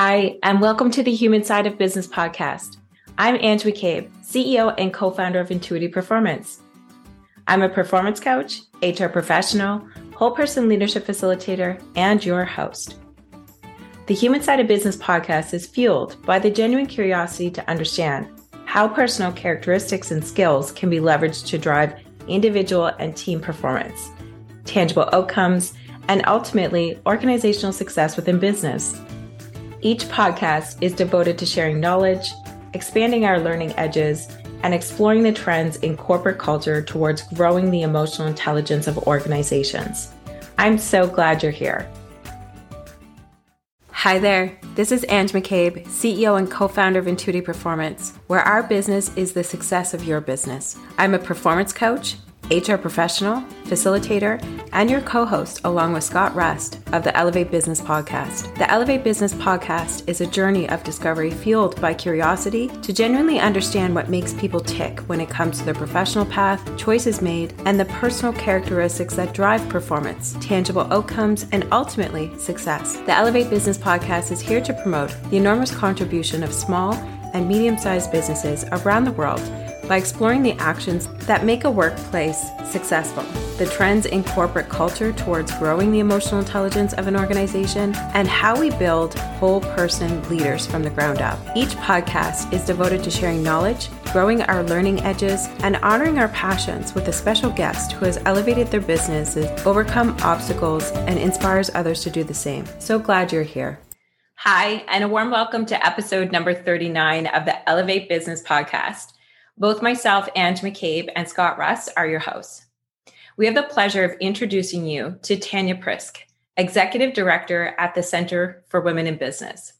Hi, and welcome to the Human Side of Business podcast. I'm Ange McCabe, CEO and co founder of Intuitive Performance. I'm a performance coach, HR professional, whole person leadership facilitator, and your host. The Human Side of Business podcast is fueled by the genuine curiosity to understand how personal characteristics and skills can be leveraged to drive individual and team performance, tangible outcomes, and ultimately organizational success within business. Each podcast is devoted to sharing knowledge, expanding our learning edges, and exploring the trends in corporate culture towards growing the emotional intelligence of organizations. I'm so glad you're here. Hi there, this is Ange McCabe, CEO and co founder of Intuitive Performance, where our business is the success of your business. I'm a performance coach HR professional, facilitator, and your co host, along with Scott Rust of the Elevate Business Podcast. The Elevate Business Podcast is a journey of discovery fueled by curiosity to genuinely understand what makes people tick when it comes to their professional path, choices made, and the personal characteristics that drive performance, tangible outcomes, and ultimately success. The Elevate Business Podcast is here to promote the enormous contribution of small and medium sized businesses around the world by exploring the actions that make a workplace successful, the trends in corporate culture towards growing the emotional intelligence of an organization, and how we build whole person leaders from the ground up. Each podcast is devoted to sharing knowledge, growing our learning edges, and honoring our passions with a special guest who has elevated their businesses, overcome obstacles, and inspires others to do the same. So glad you're here. Hi, and a warm welcome to episode number 39 of the Elevate Business Podcast. Both myself, Ange McCabe, and Scott Russ are your hosts. We have the pleasure of introducing you to Tanya Priske, Executive Director at the Center for Women in Business.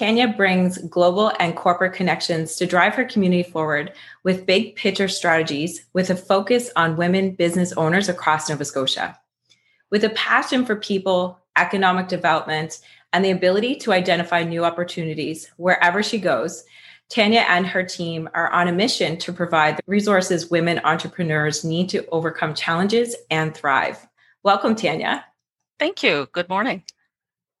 Tanya brings global and corporate connections to drive her community forward with big picture strategies with a focus on women business owners across Nova Scotia. With a passion for people, economic development, and the ability to identify new opportunities wherever she goes, Tanya and her team are on a mission to provide the resources women entrepreneurs need to overcome challenges and thrive. Welcome, Tanya. Thank you. Good morning.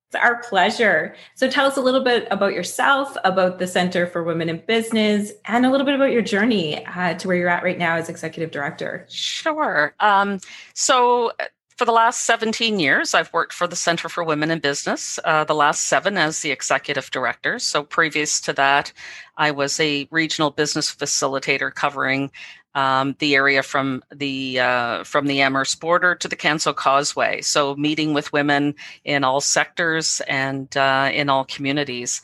It's our pleasure. So, tell us a little bit about yourself, about the Center for Women in Business, and a little bit about your journey uh, to where you're at right now as executive director. Sure. Um, so, for the last 17 years, I've worked for the Center for Women in Business, uh, the last seven as the executive director. So, previous to that, I was a regional business facilitator covering um, the area from the uh, from the Amherst border to the Canso Causeway. So, meeting with women in all sectors and uh, in all communities.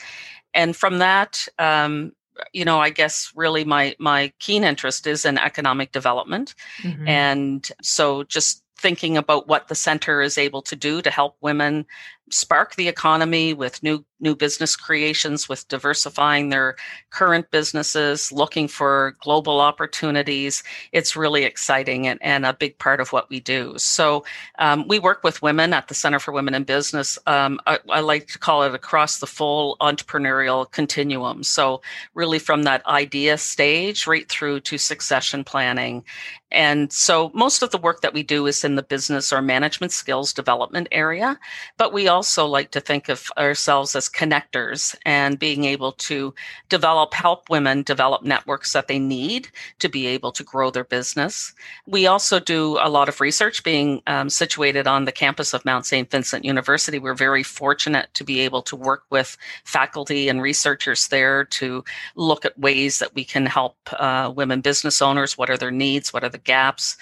And from that, um, you know, I guess really my my keen interest is in economic development, mm-hmm. and so just thinking about what the center is able to do to help women spark the economy with new new business creations with diversifying their current businesses looking for global opportunities. It's really exciting and, and a big part of what we do. So um, we work with women at the center for women in business. Um, I, I, like to call it across the full entrepreneurial continuum. So really from that idea stage right through to succession planning. And so most of the work that we do is in the business or management skills development area but we also also like to think of ourselves as connectors and being able to develop, help women develop networks that they need to be able to grow their business. We also do a lot of research being um, situated on the campus of Mount St. Vincent University. We're very fortunate to be able to work with faculty and researchers there to look at ways that we can help uh, women business owners. What are their needs? What are the gaps?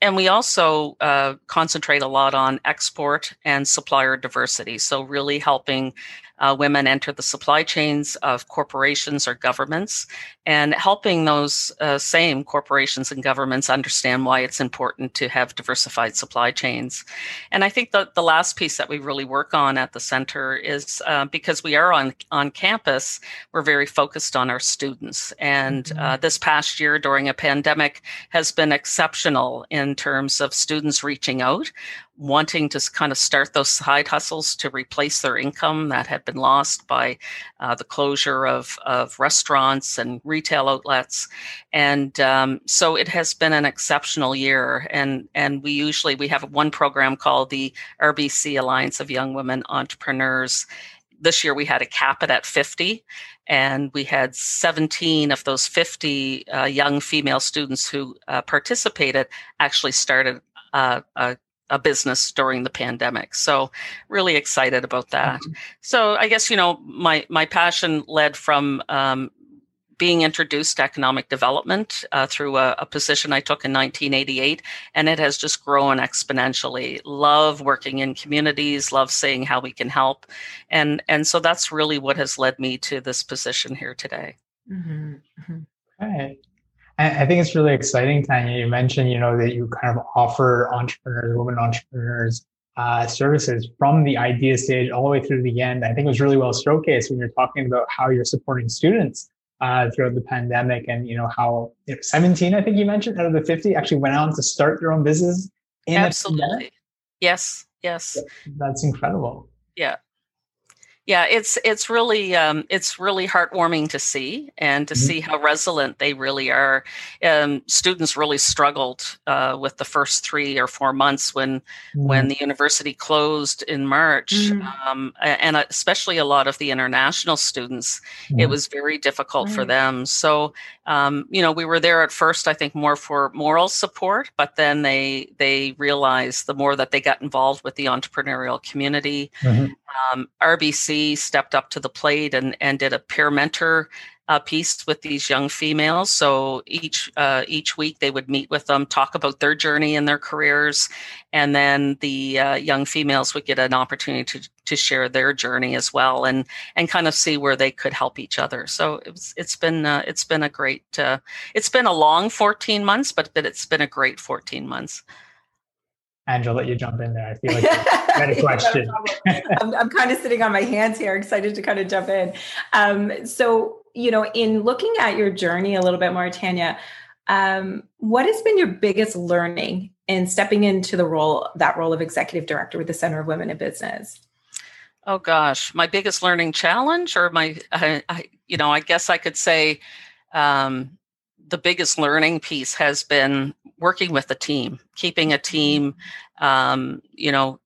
And we also uh, concentrate a lot on export and supplier diversity. So, really helping uh, women enter the supply chains of corporations or governments and helping those uh, same corporations and governments understand why it's important to have diversified supply chains. And I think that the last piece that we really work on at the center is uh, because we are on, on campus, we're very focused on our students. And uh, mm-hmm. this past year during a pandemic has been exceptional in terms of students reaching out wanting to kind of start those side hustles to replace their income that had been lost by uh, the closure of, of restaurants and retail outlets. And um, so it has been an exceptional year. And and we usually we have one program called the rbc alliance of young women entrepreneurs. This year we had a cap it at 50 and we had 17 of those 50 uh, young female students who uh, participated actually started uh, a, a, business during the pandemic so really excited about that mm-hmm. so i guess you know my my passion led from um, being introduced to economic development uh, through a, a, position I took in 1988, and it has just grown exponentially. Love working in communities, love seeing how we can help, and and so that's really what has led me to this position here today. Mm-hmm. Mm-hmm. Okay. I think it's really exciting, Tanya. You mentioned, you know, that you kind of offer entrepreneurs, women entrepreneurs, uh, services from the idea stage all the way through the end. I think it was really well showcased when you're talking about how you're supporting students uh, throughout the pandemic and you know how you know, 17 i think you mentioned out of the 50 actually went on to start their own business absolutely. Yes yes. That's incredible. Yeah yeah it's it's really um, it's really heartwarming to see and to mm-hmm. see how resilient they really are um, students really struggled uh, with the first three or four months when mm-hmm. when the university closed in march mm-hmm. um, and especially a lot of the international students it mm-hmm. was very difficult for them so um, you know we were there at first i think more for moral support but then they they realized the more that they got involved with the entrepreneurial community mm-hmm. Um, rbc stepped up to the plate and, and did a peer mentor uh, piece with these young females. So each uh, each week they would meet with them, talk about their journey and their careers, and then the uh, young females would get an opportunity to to share their journey as well, and and kind of see where they could help each other. So it's it's been uh, it's been a great uh, it's been a long fourteen months, but but it's been a great fourteen months. Angela, let you jump in there. I feel like you had a question. I'm, I'm, kind of sitting on my hands here, excited to kind of jump in. Um, so, you know, in looking at your journey a little bit more, Tanya, um, what has been your biggest learning in stepping into the role, that role of executive director with the Center of Women in Business? Oh gosh, my biggest learning challenge, or my, I, I, you know, I guess I could say, um, the biggest learning piece has been working with a team, keeping a team, um, you know,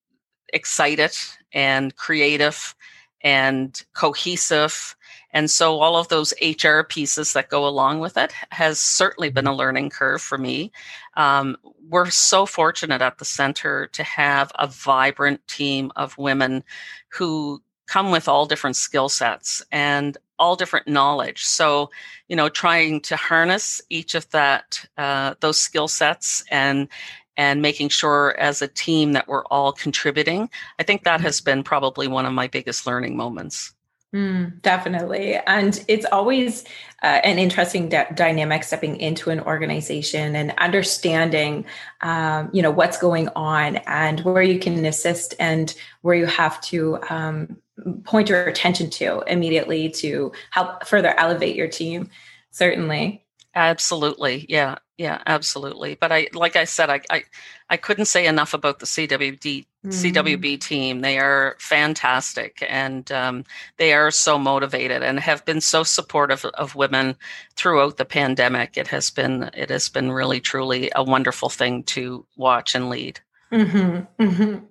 excited and creative and cohesive. And so all of those HR pieces that go along with it has certainly been a learning curve for me. Um, we're so fortunate at the center to have a vibrant team of women who come with all different skill sets and all different knowledge. So, you know, trying to harness each of that uh, those skill sets and and making sure as a team that we're all contributing. I think that has been probably one of my biggest learning moments. Mm, definitely. And it's always uh, an interesting d- dynamic stepping into an organization and understanding, um, you know, what's going on and where you can assist and where you have to um, point your attention to immediately to help further elevate your team. Certainly. Absolutely. Yeah. Yeah, absolutely. But I, like I said, I, I, I couldn't say enough about the CWD, mm. CWB team. They are fantastic and um, they are so motivated and have been so supportive of women throughout the pandemic. It has been, it has been really, truly a wonderful thing to watch and lead. Mm-hmm. Mm-hmm.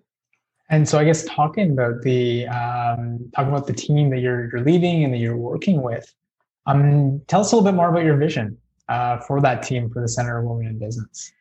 And so, I guess talking about the um, talking about the team that you're you're leading and that you're working with, um, tell us a little bit more about your vision uh, for that team for the Center of Women in Business.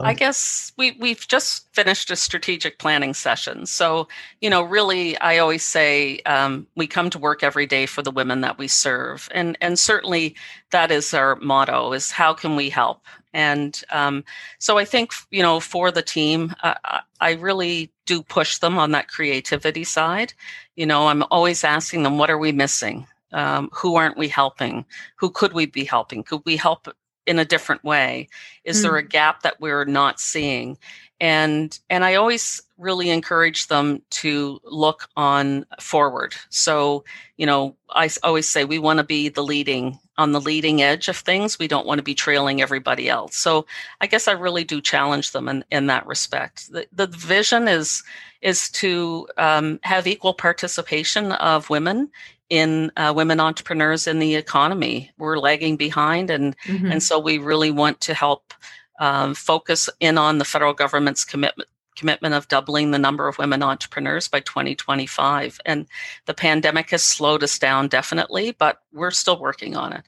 I guess we we've just finished a strategic planning session. So you know, really, I always say um, we come to work every day for the women that we serve, and and certainly that is our motto: is how can we help? And um, so I think you know, for the team, uh, I really do push them on that creativity side. You know, I'm always asking them, what are we missing? Um, who aren't we helping? Who could we be helping? Could we help in a different way? Is mm. there a gap that we're not seeing? And and I always really encourage them to look on forward. So, you know, I always say we want to be the leading on the leading edge of things. We don't want to be trailing everybody else. So I guess I really do challenge them in, in that respect. The, the vision is is to um, have equal participation of women in uh, women entrepreneurs in the economy. We're lagging behind, and mm-hmm. and so we really want to help um, focus in on the federal government's commitment commitment of doubling the number of women entrepreneurs by 2025. And the pandemic has slowed us down definitely, but we're still working on it.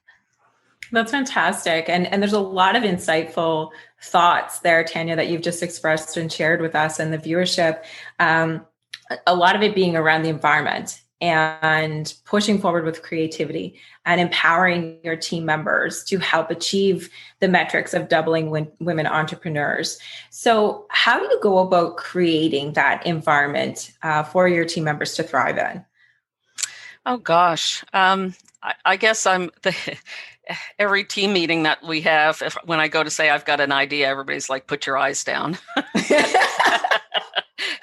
That's fantastic. And and there's a lot of insightful thoughts there, Tanya, that you've just expressed and shared with us and the viewership. Um, a lot of it being around the environment and pushing forward with creativity and empowering your team members to help achieve the metrics of doubling women entrepreneurs. So, how do you go about creating that environment uh, for your team members to thrive in? Oh gosh, um, I, I, guess I'm the. Every team meeting that we have, if, when I go to say I've got an idea, everybody's like, "Put your eyes down."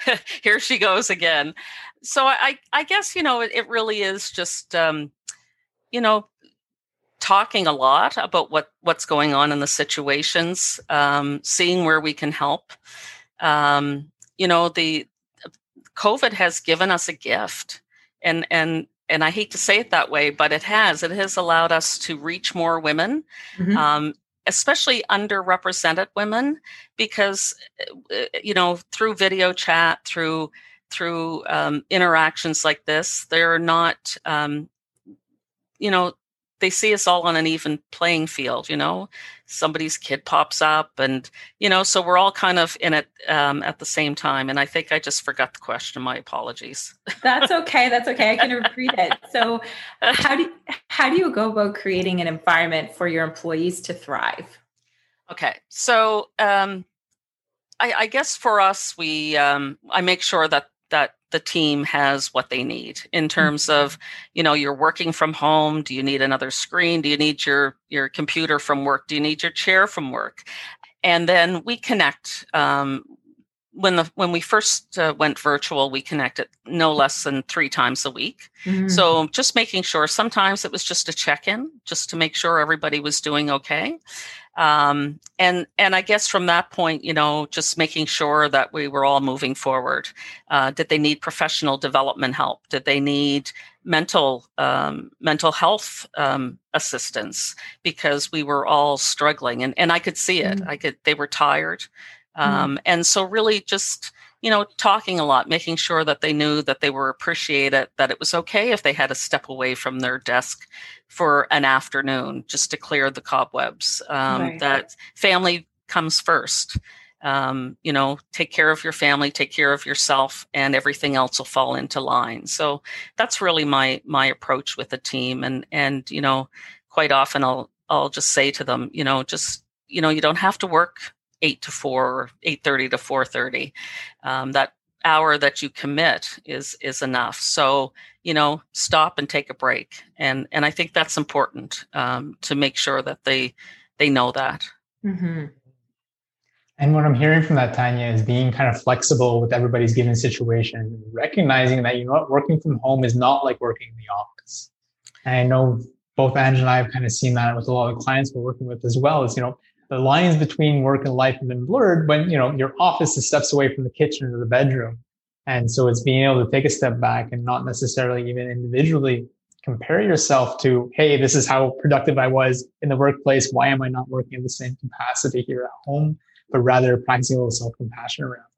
Here she goes again so I, I guess you know it, it really is just um, you know talking a lot about what what's going on in the situations, um, seeing where we can help. Um, you know, the COVID has given us a gift, and and and I hate to say it that way, but it has. It has allowed us to reach more women. Mm-hmm. Um, especially underrepresented women because uh, you know through video chat through through um, interactions like this. They're not, um, you know, they see us all on an even playing field. You know, somebody's kid pops up, and you know, so we're all kind of in it um, at the same time. And I think I just forgot the question. My apologies. That's okay. That's okay. I can repeat it. So, how do how do you go about creating an environment for your employees to thrive? Okay, so um, I, I, guess for us, we um, I make sure that that the team has what they need in terms mm-hmm. of you know you're working from home do you need another screen do you need your your computer from work do you need your chair from work and then we connect um, when the when we first uh, went virtual we connected no less than three times a week mm-hmm. so just making sure sometimes it was just a check-in just to make sure everybody was doing okay um, and and I guess from that point, you know, just making sure that we were all moving forward. Uh, did they need professional development help? Did they need mental um, mental health um, assistance? Because we were all struggling, and and I could see it. Mm-hmm. I could. They were tired, mm-hmm. and so really just you know, talking a lot, making sure that they knew that they were appreciated, that it was okay if they had to step away from their desk for an afternoon just to clear the cobwebs. Um, right. That family comes first. Um, you know, take care of your family, take care of yourself, and everything else will fall into line. So that's really my my approach with the team. And and you know, quite often I'll I'll just say to them, you know, just you know, you don't have to work eight to four or eight thirty to four thirty. Um, that hour that you commit is is enough. So you know, stop and take a break, and and I think that's important um, to make sure that they they know that. Mm-hmm. And what I'm hearing from that, Tanya, is being kind of flexible with everybody's given situation, recognizing that you know what, working from home is not like working in the office. And I know both Ange and I have kind of seen that with a lot of clients we're working with as well. Is you know the lines between work and life have been blurred when you know your office is steps away from the kitchen or the bedroom. And so it's being able to take a step back and not necessarily even individually compare yourself to hey this is how productive i was in the workplace. Why am i not working in the same capacity here at home? But rather practicing a little self-compassion around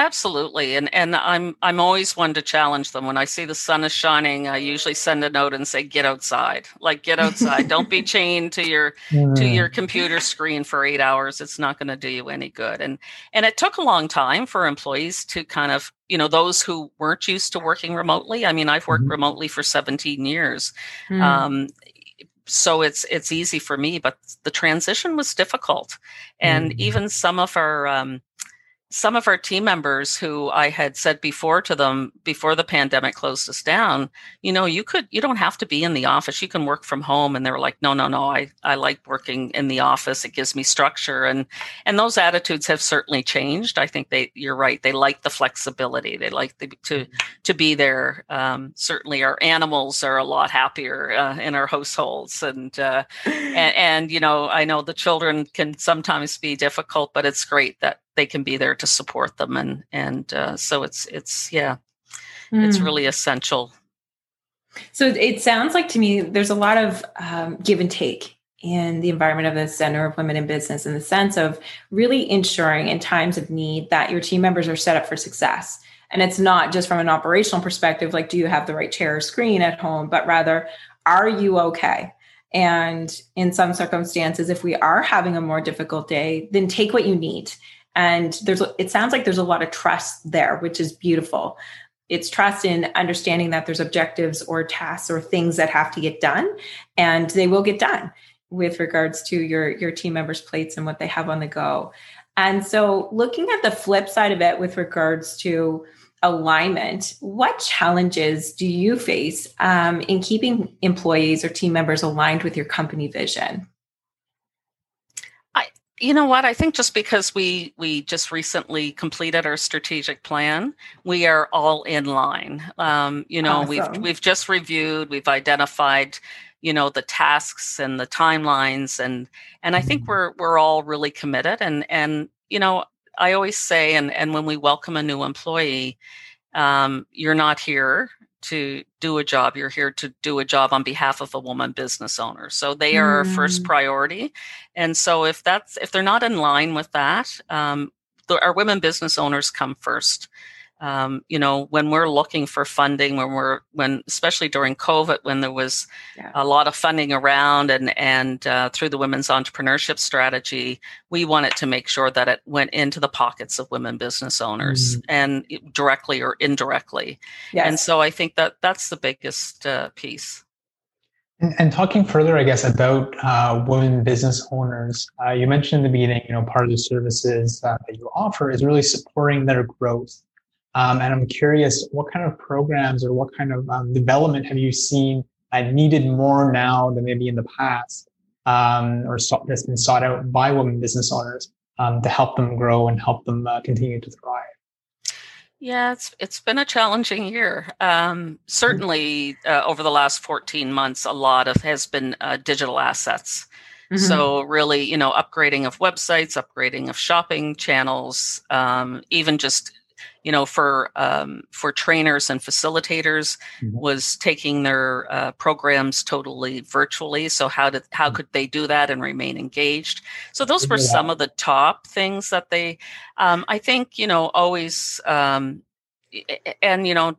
Absolutely. And and I'm I'm always one to challenge them. When I see the sun is shining, I usually send a note and say, get outside. Like get outside. Don't be chained to your mm. to your computer screen for eight hours. It's not going to do you any good. And and it took a long time for employees to kind of, you know, those who weren't used to working remotely. I mean, I've worked mm-hmm. remotely for 17 years. Mm. Um, so it's it's easy for me, but the transition was difficult. And mm. even some of our um, some of our team members who I had said before to them before the pandemic closed us down, you know, you could you don't have to be in the office. You can work from home. And they were like, no, no, no, I, I like working in the office. It gives me structure. And and those attitudes have certainly changed. I think they you're right. They like the flexibility. They like the, to to be there. Um, certainly our animals are a lot happier uh, in our households. And, uh, and and you know, I know the children can sometimes be difficult, but it's great that they can be there to support them and and uh, so it's it's yeah mm. it's hmm. really essential so it sounds like to me there's a lot of um, give and take in the environment of the Center of Women in Business in the sense of really ensuring in times of need that your team members are set up for success. And it's not just from an operational perspective, like, do you have the right chair or screen at home, but rather, are you okay? And in some circumstances, if we are having a more difficult day, then take what you need. And there's, it sounds like there's a lot of trust there, which is beautiful. It's trust in understanding that there's objectives or tasks or things that have to get done, and they will get done with regards to your your team members' plates and what they have on the go. And so, looking at the flip side of it with regards to alignment, what challenges do you face um, in keeping employees or team members aligned with your company vision? You know what? I think just because we we just recently completed our strategic plan, we are all in line. Um, you know, awesome. we've we've just reviewed, we've identified you know the tasks and the timelines and and i think mm-hmm. we're we're all really committed and and you know I always say, and, and when we welcome a new employee, um, you're not here to do a job. You're here to do a job on behalf of a woman business owner. So they are mm. our first mm. priority. And so if that's if they're not in line with that, um, the, our women business owners come first um, you know when we're looking for funding when we're when especially during covid when there was yeah. a lot of funding around and and uh, through the women's entrepreneurship strategy we wanted to make sure that it went into the pockets of women business owners mm. and directly or indirectly yes. and so i think that that's the biggest uh, piece and, and, talking further, I guess, about uh, women business owners, uh, you mentioned in the beginning, you know, part of the services uh, that you offer is really supporting their growth. Um, and I'm curious, what kind of programs or what kind of um, development have you seen uh, needed more now than maybe in the past, um, or so, that's been sought out by women business owners um, to help them grow and help them uh, continue to thrive? Yeah, it's it's been a challenging year. Um, certainly, uh, over the last 14 months, a lot of has been uh, digital assets. Mm-hmm. So really, you know, upgrading of websites, upgrading of shopping channels, um, even just you know for um, for trainers and facilitators mm-hmm. was taking their uh, programs totally virtually so how did how mm-hmm. could they do that and remain engaged so those were some of the top things that they um, i think you know always um, and you know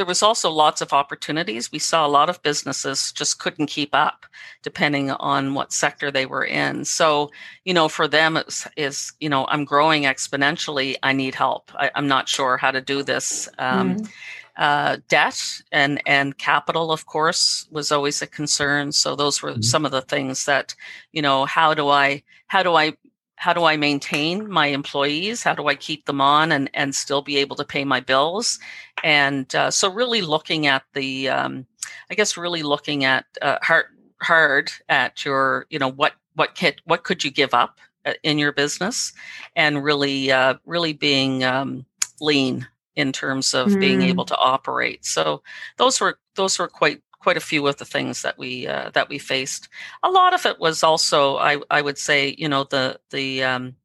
there was also lots of opportunities. We saw a lot of businesses just couldn't keep up depending on what sector they were in. So, you know, for them it's is, you know, I'm growing exponentially. I need help. I, am not sure how to do this. Um, mm. uh, debt and and capital, of course, was always a concern. So those were mm. some of the things that, you know, how do I how do I how do I maintain my employees? How do I keep them on and, and still be able to pay my bills? And uh, so, really looking at the, um, I guess, really looking at uh, hard hard at your, you know, what what could what could you give up uh, in your business, and really uh, really being um, lean in terms of mm. being able to operate. So those were those were quite quite a few of the things that we uh, that we faced. A lot of it was also, I I would say, you know, the the um,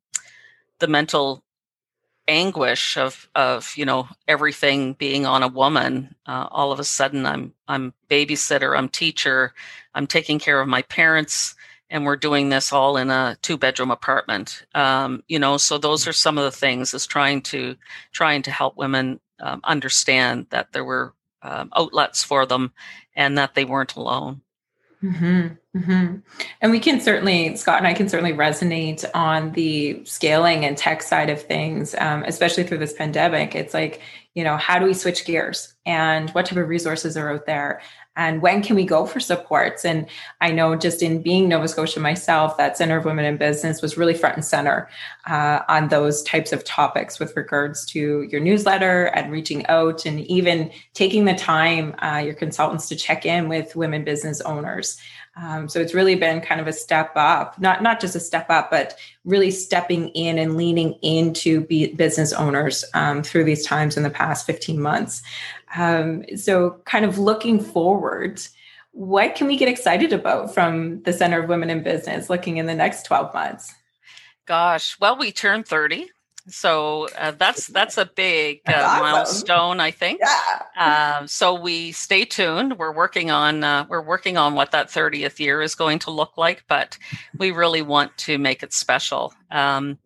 the mental anguish of of you know everything being on a woman. Uh, all of a sudden, I'm I'm babysitter, I'm teacher, I'm taking care of my parents. And we're doing this all in a two-bedroom apartment, um, you know. So those are some of the things is trying to trying to help women um, understand that there were um, outlets for them and that they weren't alone. Mm-hmm, mm-hmm. And we can certainly, Scott and I can certainly resonate on the scaling and tech side of things, um, especially through this pandemic. It's like, you know, how do we switch gears and what type of resources are out there? And when can we go for supports? And i know just in being nova scotia myself that center of women in business was really front and center uh, on those types of topics with regards to your newsletter and reaching out and even taking the time uh, your consultants to check in with women business owners um, so it's really been kind of a step up, not not just a step up, but really stepping in and leaning into business owners um, through these times in the past 15 months. Um, so, kind of looking forward, what can we get excited about from the Center of Women in Business looking in the next 12 months? Gosh, well, we turned 30 So uh, that's that's a big uh, awesome. milestone, I think. Yeah. Uh, so we stay tuned. We're working on uh, we're working on what that 30th year is going to look like, but we really want to make it special. Um,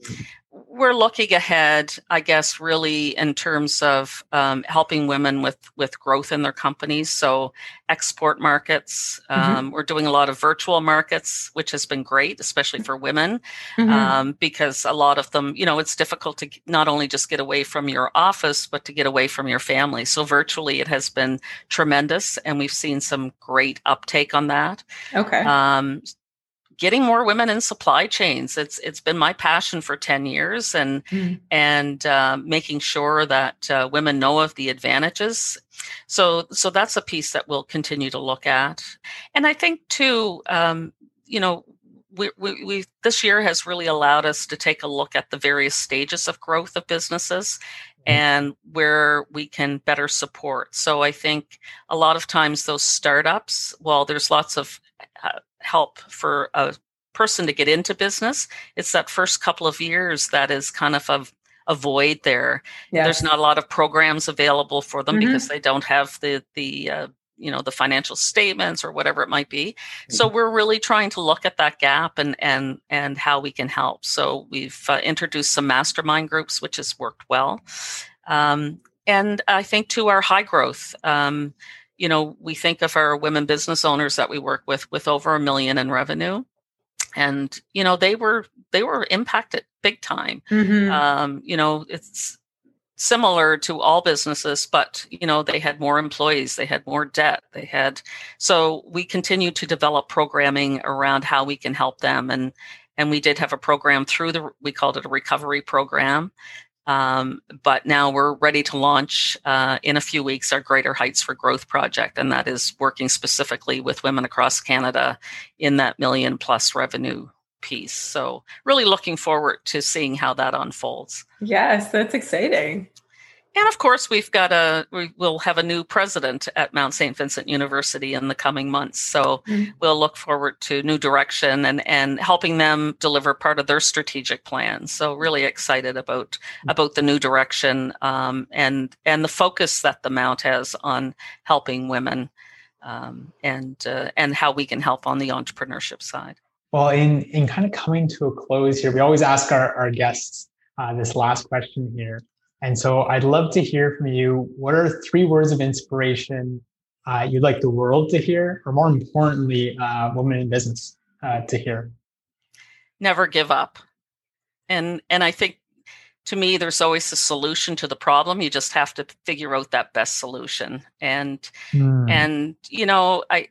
we're looking ahead, I guess, really in terms of um, helping women with with growth in their companies. So, export markets. Mm-hmm. Um, we're doing a lot of virtual markets, which has been great, especially for women, mm-hmm. um, because a lot of them, you know, it's difficult to not only just get away from your office, but to get away from your family. So, virtually, it has been tremendous, and we've seen some great uptake on that. Okay. Getting more women in supply chains. It's it's been my passion for ten years, and mm. and uh, making sure that uh, women know of the advantages. So so that's a piece that we'll continue to look at, and I think too, um, you know. We, we, we this year has really allowed us to take a look at the various stages of growth of businesses mm. and where we can better support. So I think a lot of times those startups, while there's lots of uh, help for a person to get into business, it's that first couple of years that is kind of a, a void there. Yes. There's not a lot of programs available for them mm-hmm. because they don't have the the uh, you know the financial statements or whatever it might be. Mm-hmm. So we're really trying to look at that gap and and and how we can help. So we've uh, introduced some mastermind groups, which has worked well. Um, and I think to our high growth. Um, you know, we think of our women business owners that we work with with over a million in revenue. And, you know, they were they were impacted big time. Mm-hmm. Um, you know, it's similar to all businesses, but you know, they had more employees, they had more debt, they had so we continue to develop programming around how we can help them. And and we did have a program through the we called it a recovery program um, but now we're ready to launch uh, in a few weeks our Greater Heights for Growth project, and that is working specifically with women across Canada in that million plus revenue piece. So, really looking forward to seeing how that unfolds. Yes, that's exciting. And of course, we've got a we will have a new president at Mount St. Vincent University in the coming months. So mm-hmm. we'll look forward to new direction and and helping them deliver part of their strategic plan. So really excited about mm-hmm. about the new direction um, and and the focus that the Mount has on helping women um, and uh, and how we can help on the entrepreneurship side. Well, in in kind of coming to a close here, we always ask our, our guests uh, this last question here. And so I'd love to hear from you. What are three words of inspiration uh, you'd like the world to hear, or more importantly, uh, women in business uh, to hear? Never give up. And and I think to me, there's always a solution to the problem. You just have to figure out that best solution. And mm. and you know, I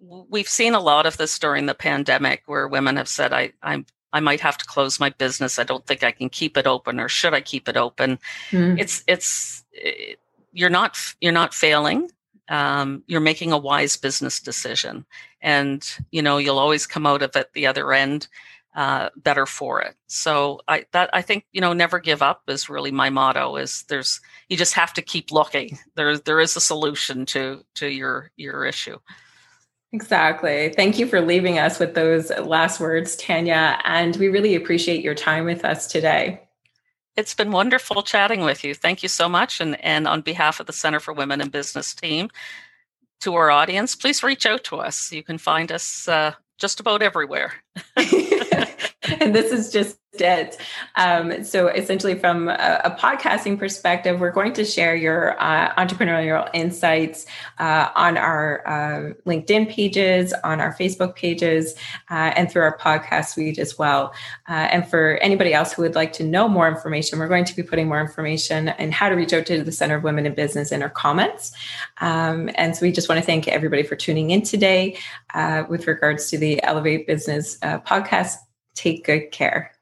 we've seen a lot of this during the pandemic where women have said, I, I'm I might have to close my business. I don't think I can keep it open, or should I keep it open? Mm. It's it's it, you're not you're not failing. Um, you're making a wise business decision, and you know you'll always come out of it the other end uh, better for it. So I that I think you know never give up is really my motto. Is there's you just have to keep looking. There there is a solution to to your your issue. Exactly. Thank you for leaving us with those last words, Tanya. And we really appreciate your time with us today. It's been wonderful chatting with you. Thank you so much. And, and on behalf of the Center for Women in Business team, to our audience, please reach out to us. You can find us uh, just about everywhere. and this is just it. Um, so, essentially, from a, a, podcasting perspective, we're going to share your uh, entrepreneurial insights uh, on our uh, LinkedIn pages, on our Facebook pages, uh, and through our podcast suite as well. Uh, and for anybody else who would like to know more information, we're going to be putting more information and how to reach out to the Center of Women in Business in our comments. Um, and so, we just want to thank everybody for tuning in today uh, with regards to the Elevate Business podcast. Take good care.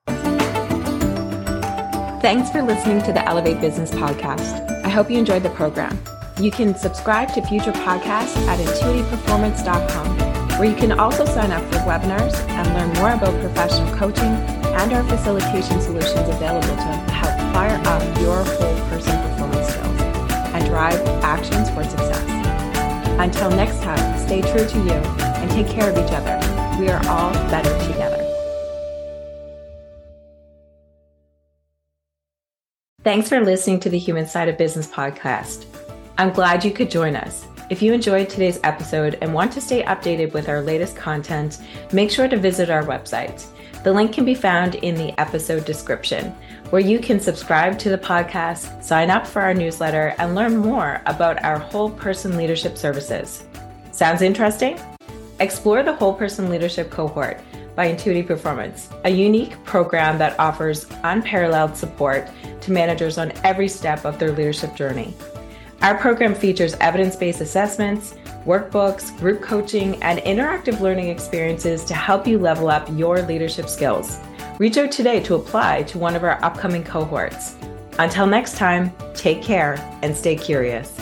Thanks for listening to the Elevate Business Podcast. I hope you enjoyed the program. You can subscribe to future podcasts at intuitiveperformance.com, where you can also sign up for webinars and learn more about professional coaching and our facilitation solutions available to help fire up your whole person performance skills and drive actions for success. Until next time, stay true to you and take care of each other. We are all better together. Thanks for listening to the Human Side of Business podcast. I'm glad you could join us. If you enjoyed today's episode and want to stay updated with our latest content, make sure to visit our website. The link can be found in the episode description, where you can subscribe to the podcast, sign up for our newsletter, and learn more about our whole person leadership services. Sounds interesting? Explore the whole person leadership cohort by Intuitive Performance, a unique program that offers unparalleled support to managers on every step of their leadership journey. Our program features evidence based assessments, workbooks, group coaching, and interactive learning experiences to help you level up your leadership skills. Reach out today to apply to one of our upcoming cohorts. Until next time, take care and stay curious.